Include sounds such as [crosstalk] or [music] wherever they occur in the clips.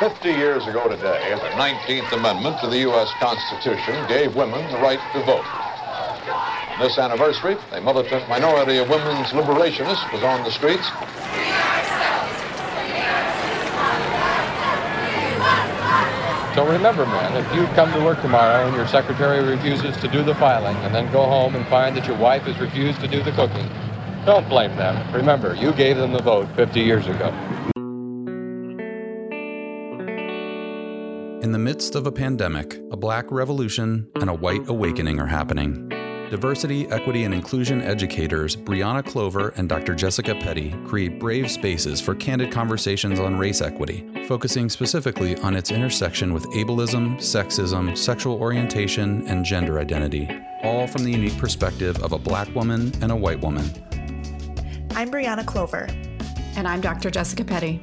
50 years ago today, the 19th Amendment to the U.S. Constitution gave women the right to vote. On this anniversary, a militant minority of women's liberationists was on the streets. So remember, man, if you come to work tomorrow and your secretary refuses to do the filing and then go home and find that your wife has refused to do the cooking, don't blame them. Remember, you gave them the vote 50 years ago. In the midst of a pandemic, a black revolution and a white awakening are happening. Diversity, equity, and inclusion educators Bryana Clover and Dr. Jessica Petty create brave spaces for candid conversations on race equity, focusing specifically on its intersection with ableism, sexism, sexual orientation, and gender identity, all from the unique perspective of a black woman and a white woman. I'm Bryana Clover. And I'm Dr. Jessica Petty.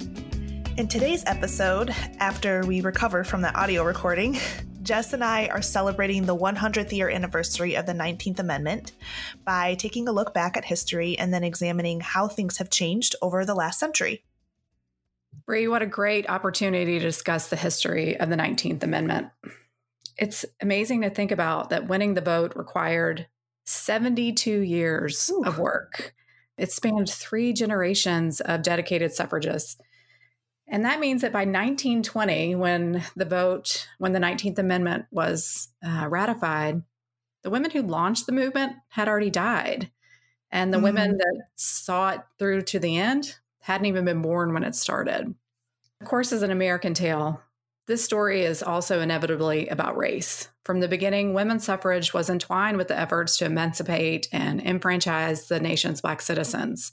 In today's episode, after we recover from the audio recording, Jess and I are celebrating the 100th year anniversary of the 19th Amendment by taking a look back at history and then examining how things have changed over the last century. Bry, what a great opportunity to discuss the history of the 19th Amendment. It's amazing to think about that winning the vote required 72 years Ooh. of work. It spanned three generations of dedicated suffragists and that means that by 1920, when the vote, when the 19th Amendment was uh, ratified, the women who launched the movement had already died. And the mm-hmm. women that saw it through to the end hadn't even been born when it started. Of course, as an American tale, this story is also inevitably about race. From the beginning, women's suffrage was entwined with the efforts to emancipate and enfranchise the nation's Black citizens.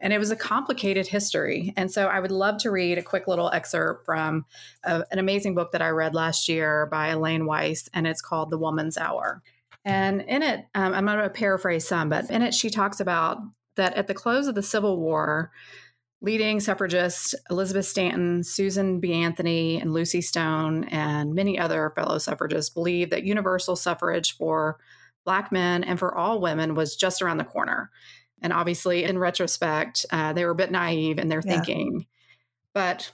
And it was a complicated history. And so I would love to read a quick little excerpt from a, an amazing book that I read last year by Elaine Weiss, and it's called The Woman's Hour. And in it, um, I'm not going to paraphrase some, but in it, she talks about that at the close of the Civil War, leading suffragists Elizabeth Stanton, Susan B. Anthony, and Lucy Stone, and many other fellow suffragists believed that universal suffrage for Black men and for all women was just around the corner. And obviously, in retrospect, uh, they were a bit naive in their yeah. thinking. But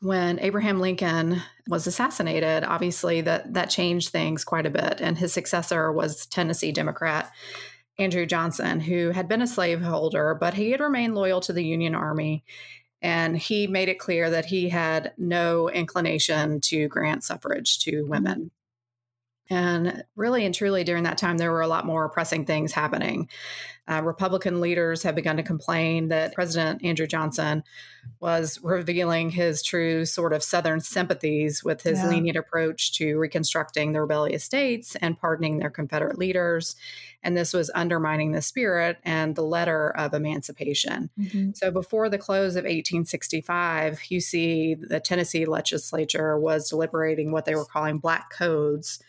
when Abraham Lincoln was assassinated, obviously that that changed things quite a bit. And his successor was Tennessee Democrat Andrew Johnson, who had been a slaveholder, but he had remained loyal to the Union Army. And he made it clear that he had no inclination to grant suffrage to women. And really and truly, during that time, there were a lot more pressing things happening. Uh, Republican leaders have begun to complain that President Andrew Johnson was revealing his true sort of Southern sympathies with his yeah. lenient approach to reconstructing the rebellious states and pardoning their Confederate leaders. And this was undermining the spirit and the letter of emancipation. Mm-hmm. So before the close of 1865, you see the Tennessee legislature was deliberating what they were calling black codes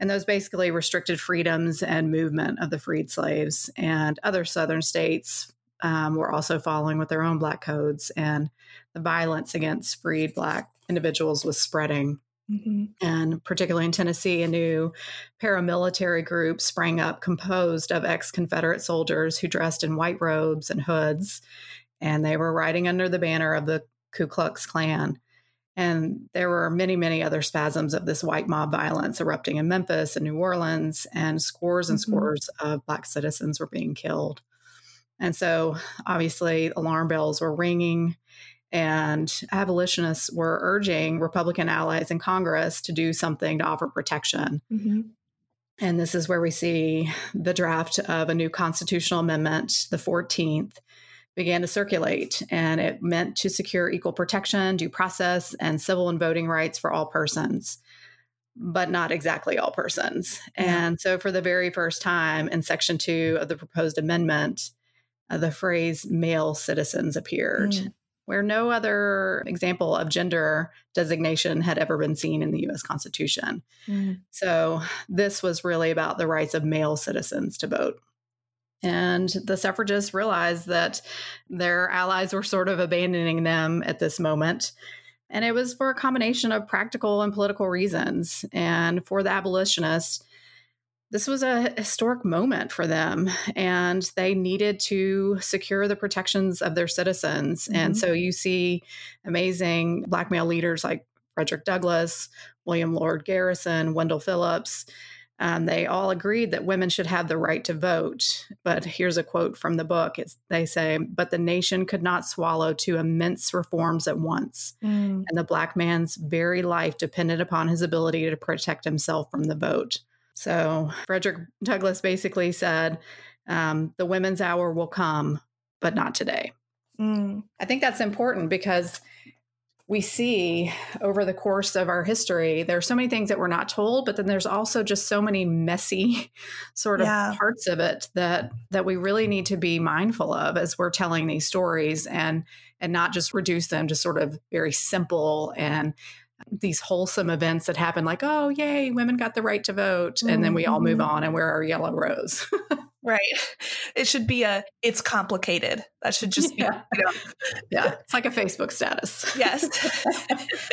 and those basically restricted freedoms and movement of the freed slaves. And other Southern states um, were also following with their own Black codes, and the violence against freed Black individuals was spreading. Mm-hmm. And particularly in Tennessee, a new paramilitary group sprang up composed of ex Confederate soldiers who dressed in white robes and hoods. And they were riding under the banner of the Ku Klux Klan. And there were many, many other spasms of this white mob violence erupting in Memphis and New Orleans, and scores and mm-hmm. scores of Black citizens were being killed. And so, obviously, alarm bells were ringing, and abolitionists were urging Republican allies in Congress to do something to offer protection. Mm-hmm. And this is where we see the draft of a new constitutional amendment, the 14th, began to circulate, and it meant to secure equal protection, due process, and civil and voting rights for all persons, but not exactly all persons. Yeah. And so, for the very first time in Section 2 of the proposed amendment, uh, the phrase male citizens appeared. Mm. Where no other example of gender designation had ever been seen in the US Constitution. Mm. So, this was really about the rights of male citizens to vote. And the suffragists realized that their allies were sort of abandoning them at this moment. And it was for a combination of practical and political reasons. And for the abolitionists, this was a historic moment for them and they needed to secure the protections of their citizens mm-hmm. and so you see amazing black male leaders like frederick douglass william lloyd garrison wendell phillips um, they all agreed that women should have the right to vote. But here's a quote from the book. It's, they say, But the nation could not swallow two immense reforms at once. Mm. And the black man's very life depended upon his ability to protect himself from the vote. So Frederick Douglass basically said, um, The women's hour will come, but not today. Mm. I think that's important because we see over the course of our history there's so many things that we're not told but then there's also just so many messy [laughs] sort of yeah. parts of it that that we really need to be mindful of as we're telling these stories and and not just reduce them to sort of very simple and these wholesome events that happen like oh yay women got the right to vote mm-hmm. and then we all move mm-hmm. on and wear our yellow rose [laughs] right [laughs] it should be a it's complicated that should just yeah. be you know. [laughs] yeah it's like a facebook status yes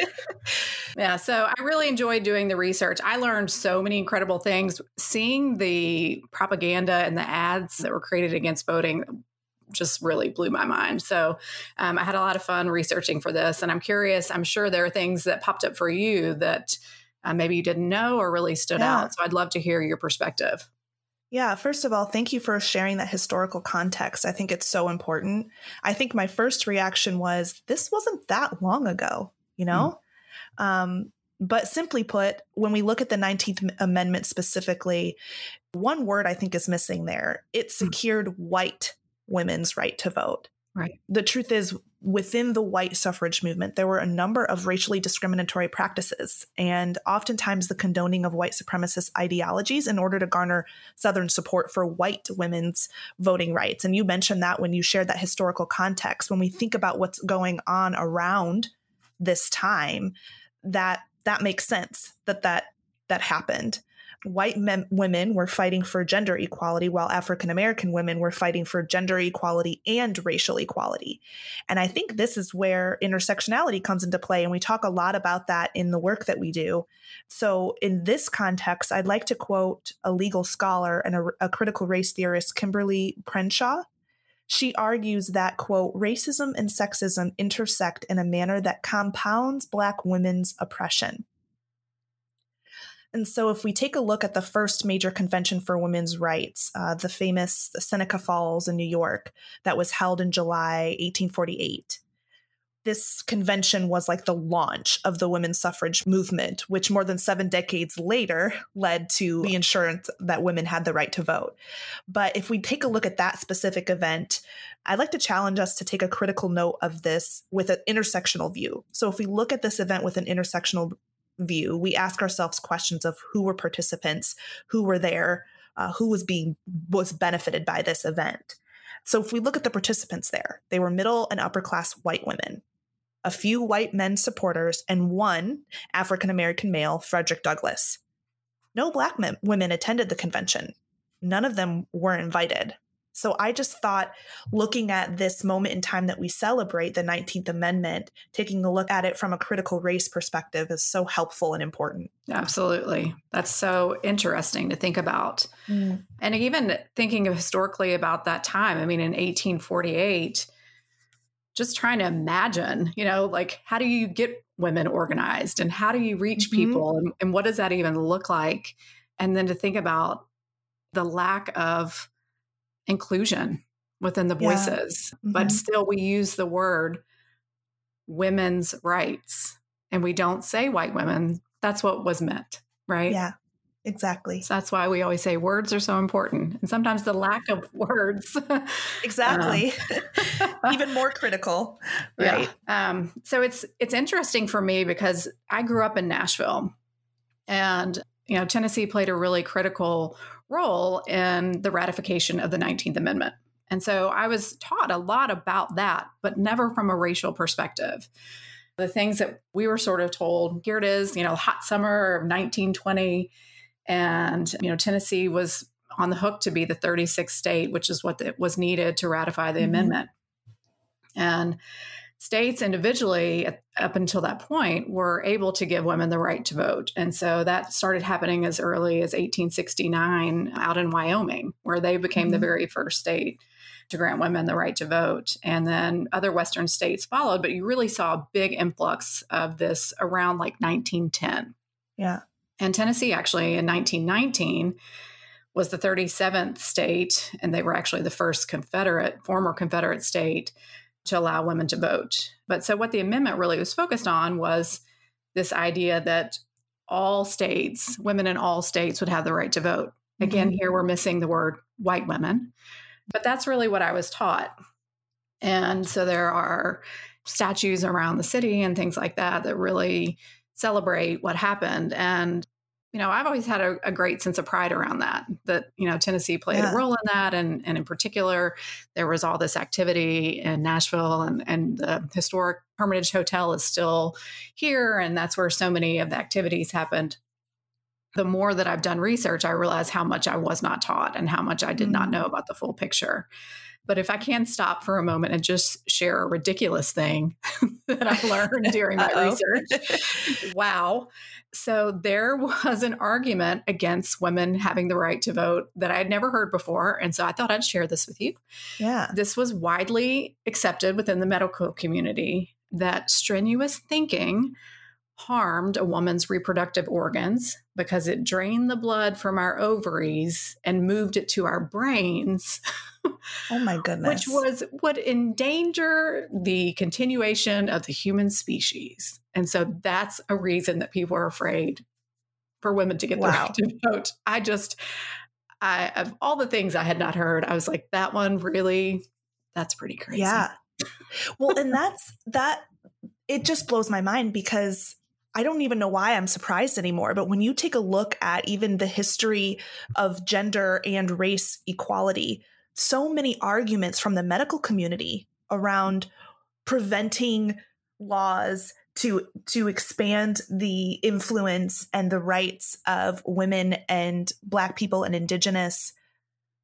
[laughs] yeah so i really enjoyed doing the research i learned so many incredible things seeing the propaganda and the ads that were created against voting just really blew my mind. So um, I had a lot of fun researching for this, and I'm curious. I'm sure there are things that popped up for you that uh, maybe you didn't know or really stood yeah. out. So I'd love to hear your perspective. Yeah, first of all, thank you for sharing that historical context. I think it's so important. I think my first reaction was this wasn't that long ago, you know? Mm. Um, but simply put, when we look at the 19th Amendment specifically, one word I think is missing there. It hmm. secured mm. white women's right to vote. Right. The truth is, within the white suffrage movement, there were a number of racially discriminatory practices and oftentimes the condoning of white supremacist ideologies in order to garner Southern support for white women's voting rights. And you mentioned that when you shared that historical context. When we think about what's going on around this time, that that makes sense that that that happened white men, women were fighting for gender equality while African American women were fighting for gender equality and racial equality. And I think this is where intersectionality comes into play. And we talk a lot about that in the work that we do. So, in this context, I'd like to quote a legal scholar and a, a critical race theorist, Kimberly Crenshaw. She argues that, quote, racism and sexism intersect in a manner that compounds Black women's oppression. And so, if we take a look at the first major convention for women's rights, uh, the famous Seneca Falls in New York, that was held in July 1848, this convention was like the launch of the women's suffrage movement, which more than seven decades later led to the insurance that women had the right to vote. But if we take a look at that specific event, I'd like to challenge us to take a critical note of this with an intersectional view. So, if we look at this event with an intersectional view, we ask ourselves questions of who were participants, who were there, uh, who was being was benefited by this event. So if we look at the participants there, they were middle and upper class white women, a few white men supporters, and one African American male, Frederick Douglass. No black men, women attended the convention. None of them were invited. So I just thought looking at this moment in time that we celebrate the 19th Amendment, taking a look at it from a critical race perspective is so helpful and important. Absolutely. That's so interesting to think about. Mm. And even thinking historically about that time, I mean, in 1848, just trying to imagine, you know, like how do you get women organized and how do you reach mm-hmm. people and, and what does that even look like? And then to think about the lack of inclusion within the voices, yeah. mm-hmm. but still we use the word women's rights and we don't say white women. That's what was meant, right? Yeah. Exactly. So that's why we always say words are so important. And sometimes the lack of [laughs] words. exactly. Um, [laughs] [laughs] Even more critical. Right. Yeah. Um, so it's it's interesting for me because I grew up in Nashville and you know, Tennessee played a really critical role in the ratification of the 19th Amendment. And so I was taught a lot about that, but never from a racial perspective. The things that we were sort of told here it is, you know, hot summer of 1920. And, you know, Tennessee was on the hook to be the 36th state, which is what was needed to ratify the mm-hmm. amendment. And states individually up until that point were able to give women the right to vote. And so that started happening as early as 1869 out in Wyoming, where they became mm-hmm. the very first state to grant women the right to vote. And then other Western states followed, but you really saw a big influx of this around like 1910. Yeah. And Tennessee actually in 1919 was the 37th state, and they were actually the first Confederate, former Confederate state to allow women to vote. But so what the amendment really was focused on was this idea that all states, women in all states would have the right to vote. Again, mm-hmm. here we're missing the word white women. But that's really what I was taught. And so there are statues around the city and things like that that really celebrate what happened. And, you know, I've always had a, a great sense of pride around that, that, you know, Tennessee played yeah. a role in that. And, and in particular, there was all this activity in Nashville and, and the historic Hermitage Hotel is still here. And that's where so many of the activities happened the more that I've done research, I realize how much I was not taught and how much I did mm-hmm. not know about the full picture. But if I can stop for a moment and just share a ridiculous thing [laughs] that I learned [laughs] during my research. [laughs] wow. So there was an argument against women having the right to vote that I had never heard before. And so I thought I'd share this with you. Yeah. This was widely accepted within the medical community that strenuous thinking harmed a woman's reproductive organs because it drained the blood from our ovaries and moved it to our brains. Oh my [laughs] goodness. Which was would endanger the continuation of the human species. And so that's a reason that people are afraid for women to get wow. the right to vote. I just I of all the things I had not heard, I was like, that one really that's pretty crazy. Yeah. Well, and that's that it just blows my mind because I don't even know why I'm surprised anymore. But when you take a look at even the history of gender and race equality, so many arguments from the medical community around preventing laws to to expand the influence and the rights of women and black people and indigenous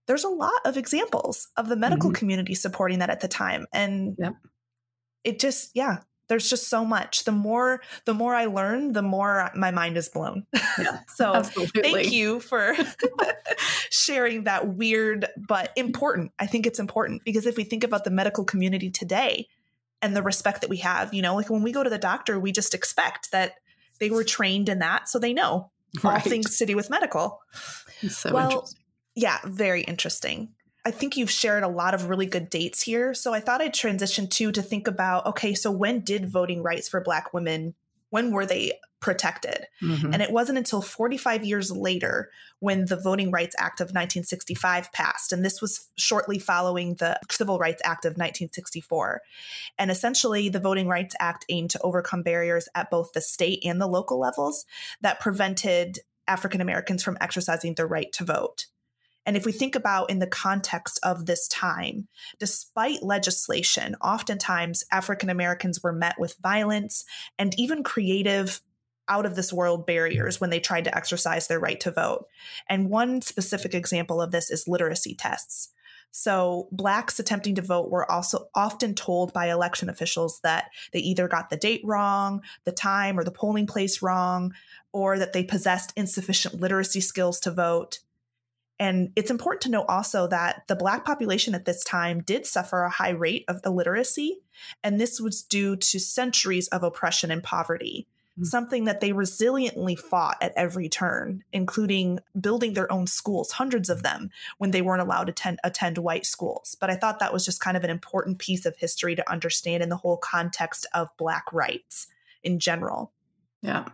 there's a lot of examples of the medical mm-hmm. community supporting that at the time and yep. it just yeah there's just so much. The more the more i learn the more my mind is blown. Yeah, [laughs] so absolutely. thank you for [laughs] [laughs] sharing that weird but important. I think it's important because if we think about the medical community today and the respect that we have you know like when we go to the doctor we just expect that they were trained in that so they know right. all things to do with medical. So well yeah very interesting I think you've shared a lot of really good dates here. So I thought I'd transition to to think about okay, so when did voting rights for Black women, when were they protected? Mm-hmm. And it wasn't until 45 years later when the Voting Rights Act of 1965 passed. And this was shortly following the Civil Rights Act of 1964. And essentially, the Voting Rights Act aimed to overcome barriers at both the state and the local levels that prevented African Americans from exercising their right to vote. And if we think about in the context of this time, despite legislation, oftentimes African Americans were met with violence and even creative out of this world barriers when they tried to exercise their right to vote. And one specific example of this is literacy tests. So, Blacks attempting to vote were also often told by election officials that they either got the date wrong, the time, or the polling place wrong, or that they possessed insufficient literacy skills to vote. And it's important to note also that the Black population at this time did suffer a high rate of illiteracy, and this was due to centuries of oppression and poverty, mm-hmm. something that they resiliently fought at every turn, including building their own schools, hundreds of them, when they weren't allowed to attend, attend white schools. But I thought that was just kind of an important piece of history to understand in the whole context of Black rights in general. Yeah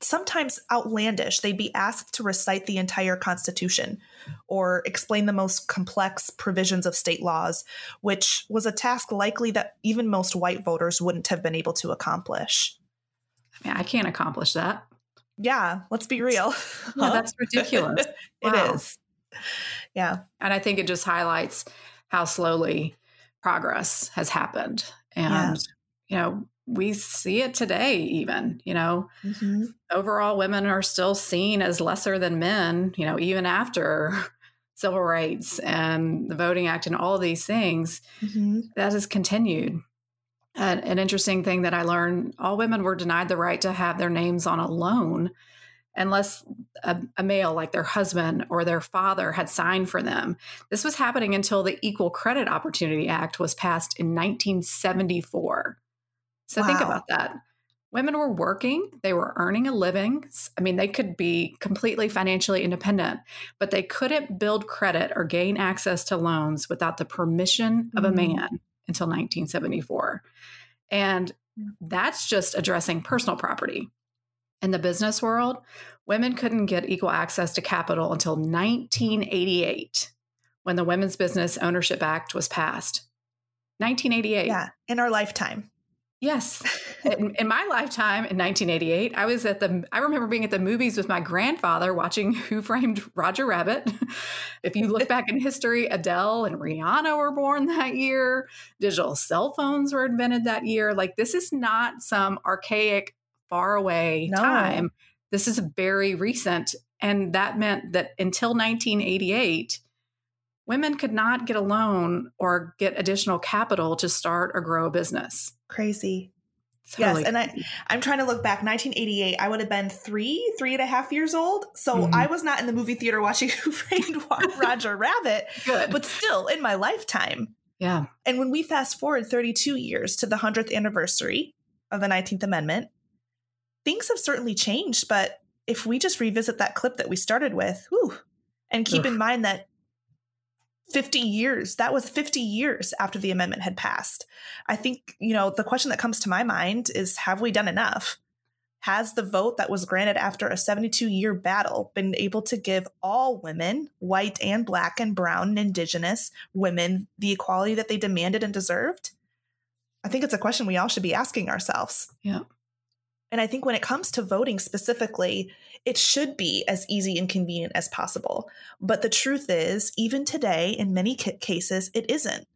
sometimes outlandish. They'd be asked to recite the entire Constitution or explain the most complex provisions of state laws, which was a task likely that even most white voters wouldn't have been able to accomplish. I mean, I can't accomplish that. Yeah, let's be real. [laughs] Yeah, that's ridiculous. [laughs] it is. Yeah. And I think it just highlights how slowly progress has happened. And, yeah. you know, we see it today even you know mm-hmm. overall women are still seen as lesser than men you know even after [laughs] civil rights and the voting act and all these things mm-hmm. that has continued An, an interesting thing that I learned all women were denied the right to have their names on a loan unless a, a, male like their husband or their father had signed for them. This was happening until the Equal Credit Opportunity Act was passed in 1974. So wow. think about that. Women were working, they were earning a living. I mean, they could be completely financially independent, but they couldn't build credit or gain access to loans without the permission of a mm-hmm. man until 1974. And that's just addressing personal property. In the business world, women couldn't get equal access to capital until 1988 when the Women's Business Ownership Act was passed. 1988. Yeah, in our lifetime. Yes. [laughs] in, in, my lifetime in 1988, I was at the, I remember being at the movies with my grandfather watching [laughs] Who Framed Roger Rabbit. if you look back in history, Adele and Rihanna were born that year. Digital cell phones were invented that year. Like, this is not some archaic, far away no. time. This is very recent. And that meant that until 1988, women could not get a loan or get additional capital to start or grow a business. Crazy. Totally. Yes, and I I'm trying to look back. 1988, I would have been three, three and a half years old. So mm-hmm. I was not in the movie theater watching [laughs] Who Framed [laughs] Roger Rabbit. Good, but still in my lifetime. Yeah. And when we fast forward 32 years to the 100th anniversary of the 19th Amendment, things have certainly changed. But if we just revisit that clip that we started with, whew, and keep Ugh. in mind that 50 years. That was 50 years after the amendment had passed. I think, you know, the question that comes to my mind is have we done enough? Has the vote that was granted after a 72 year battle been able to give all women, white and black and brown and indigenous women, the equality that they demanded and deserved? I think it's a question we all should be asking ourselves. Yeah. And I think when it comes to voting specifically, it should be as easy and convenient as possible. But the truth is, even today, in many cases, it isn't.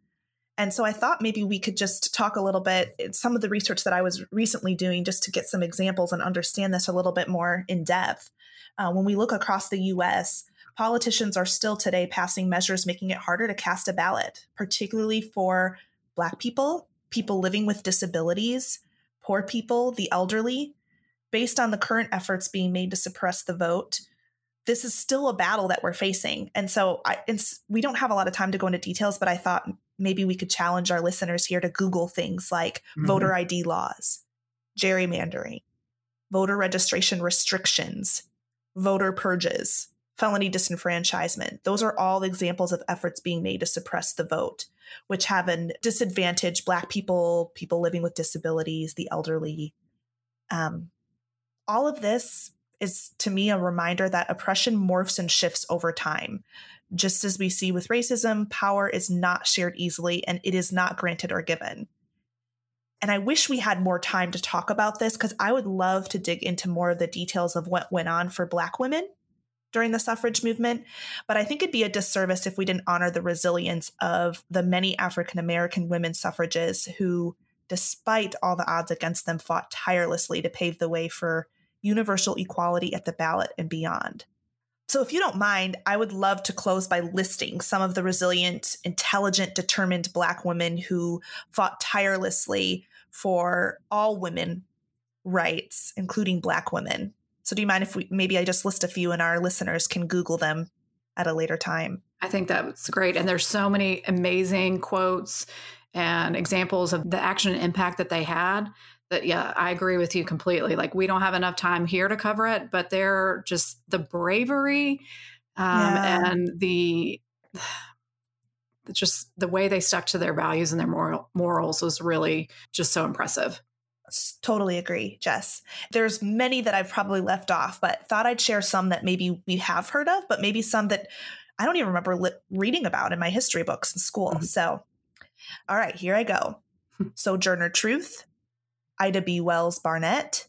And so I thought maybe we could just talk a little bit, some of the research that I was recently doing, just to get some examples and understand this a little bit more in depth. Uh, when we look across the US, politicians are still today passing measures making it harder to cast a ballot, particularly for Black people, people living with disabilities, poor people, the elderly, based on the current efforts being made to suppress the vote, this is still a battle that we're facing. And so I, we don't have a lot of time to go into details, but I thought maybe we could challenge our listeners here to Google things like mm-hmm. voter ID laws, gerrymandering, voter registration restrictions, voter purges, felony disenfranchisement. Those are all examples of efforts being made to suppress the vote, which have an disadvantage Black people, people living with disabilities, the elderly. Um, all of this is to me a reminder that oppression morphs and shifts over time. Just as we see with racism, power is not shared easily and it is not granted or given. And I wish we had more time to talk about this because I would love to dig into more of the details of what went on for Black women during the suffrage movement. But I think it'd be a disservice if we didn't honor the resilience of the many African American women suffragists who, despite all the odds against them, fought tirelessly to pave the way for universal equality at the ballot and beyond. So, if you don't mind, I would love to close by listing some of the resilient, intelligent, determined Black women who fought tirelessly for all women rights, including Black women. So, do you mind if we maybe I just list a few and our listeners can Google them at a later time? I think that's great. And there's so many amazing quotes and examples of the action and impact that they had that yeah i agree with you completely like we don't have enough time here to cover it but they're just the bravery um, yeah. and the [sighs] just the way they stuck to their values and their moral, morals was really just so impressive totally agree jess there's many that i've probably left off but thought i'd share some that maybe we have heard of but maybe some that i don't even remember li- reading about in my history books in school mm-hmm. so all right here i go [laughs] sojourner truth Ida B. Wells Barnett,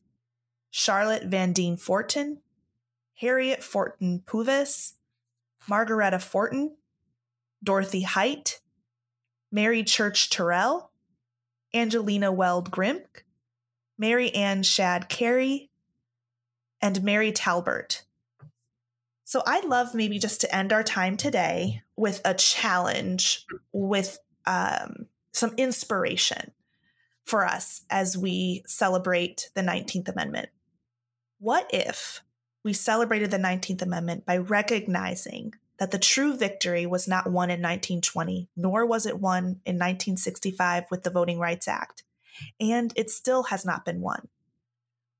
Charlotte Vandine Forten, Harriet Forten Purvis, Margaretta Forten, Dorothy Height, Mary Church Terrell, Angelina Weld Grimke, Mary Ann Shadd Cary, and Mary Talbert. So I'd love maybe just to end our time today with a challenge, with um, some inspiration for us as we celebrate the 19th Amendment. What if we celebrated the 19th Amendment by recognizing that the true victory was not won in 1920, nor was it won in 1965 with the Voting Rights Act, and it still has not been won?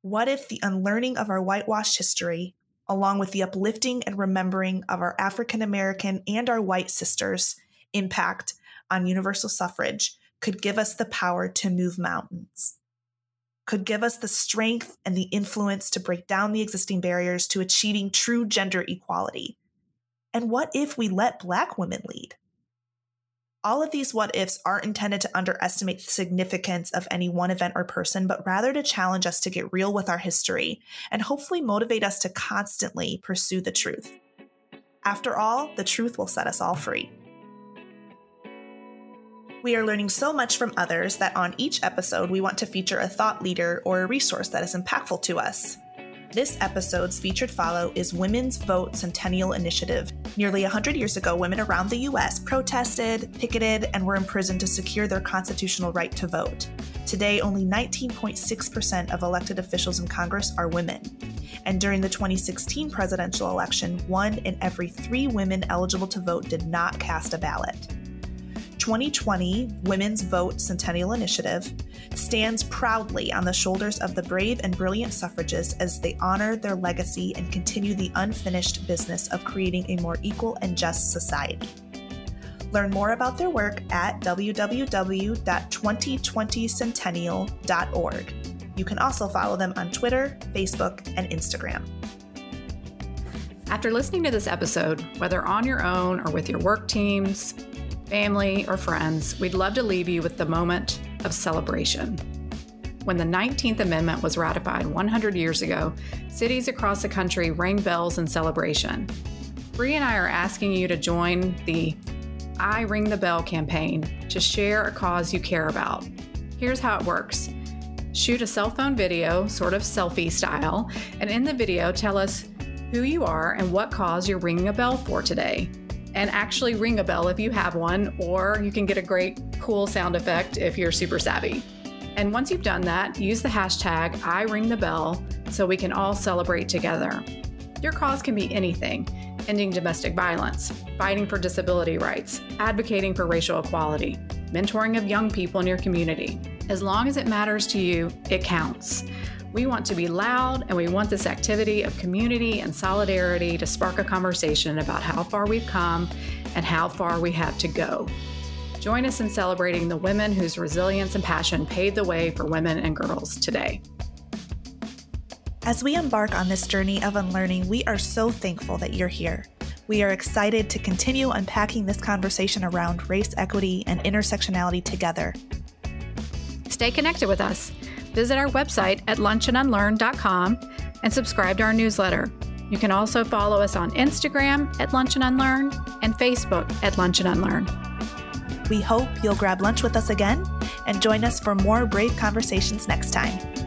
What if the unlearning of our whitewashed history, along with the uplifting and remembering of our African American and our white sisters' impact on universal suffrage, could give us the power to move mountains? could give us the strength and the influence to break down the existing barriers to achieving true gender equality? And what if we let Black women lead? All of these what ifs aren't intended to underestimate the significance of any one event or person, but rather to challenge us to get real with our history and hopefully motivate us to constantly pursue the truth. After all, the truth will set us all free. We are learning so much from others that on each episode, we want to feature a thought leader or a resource that is impactful to us. This episode's featured follow is Women's Vote Centennial Initiative. Nearly 100 years ago, women around the U.S. protested, picketed, and were imprisoned to secure their constitutional right to vote. Today, only 19.6% of elected officials in Congress are women. And during the 2016 presidential election, one in every three women eligible to vote did not cast a ballot. 2020 Women's Vote Centennial Initiative stands proudly on the shoulders of the brave and brilliant suffragists as they honor their legacy and continue the unfinished business of creating a more equal and just society. Learn more about their work at www.2020centennial.org. You can also follow them on Twitter, Facebook, and Instagram. After listening to this episode, whether on your own or with your work teams, family, or friends, we'd love to leave you with the moment of celebration. When the 19th Amendment was ratified 100 years ago, cities across the country rang bells in celebration. Bry and I are asking you to join the I Ring the Bell campaign to share a cause you care about. Here's how it works shoot a cell phone video, sort of selfie style, and in the video, tell us who you are and what cause you're ringing a bell for today and actually ring a bell if you have one, or you can get a great cool sound effect if you're super savvy. And once you've done that, use the hashtag I ring the bell so we can all celebrate together. Your cause can be anything ending domestic violence, fighting for disability rights, advocating for racial equality, mentoring of young people in your community. As long as it matters to you, it counts. We want to be loud and we want this activity of community and solidarity to spark a conversation about how far we've come and how far we have to go. Join us in celebrating the women whose resilience and passion paved the way for women and girls today. As we embark on this journey of unlearning, we are so thankful that you're here. We are excited to continue unpacking this conversation around race, equity, and intersectionality together. Stay connected with us visit our website at lunchandunlearn.com and subscribe to our newsletter. You can also follow us on Instagram at Lunch and Unlearn and Facebook at Lunch and Unlearn. We hope you'll grab lunch with us again and join us for more brave conversations next time.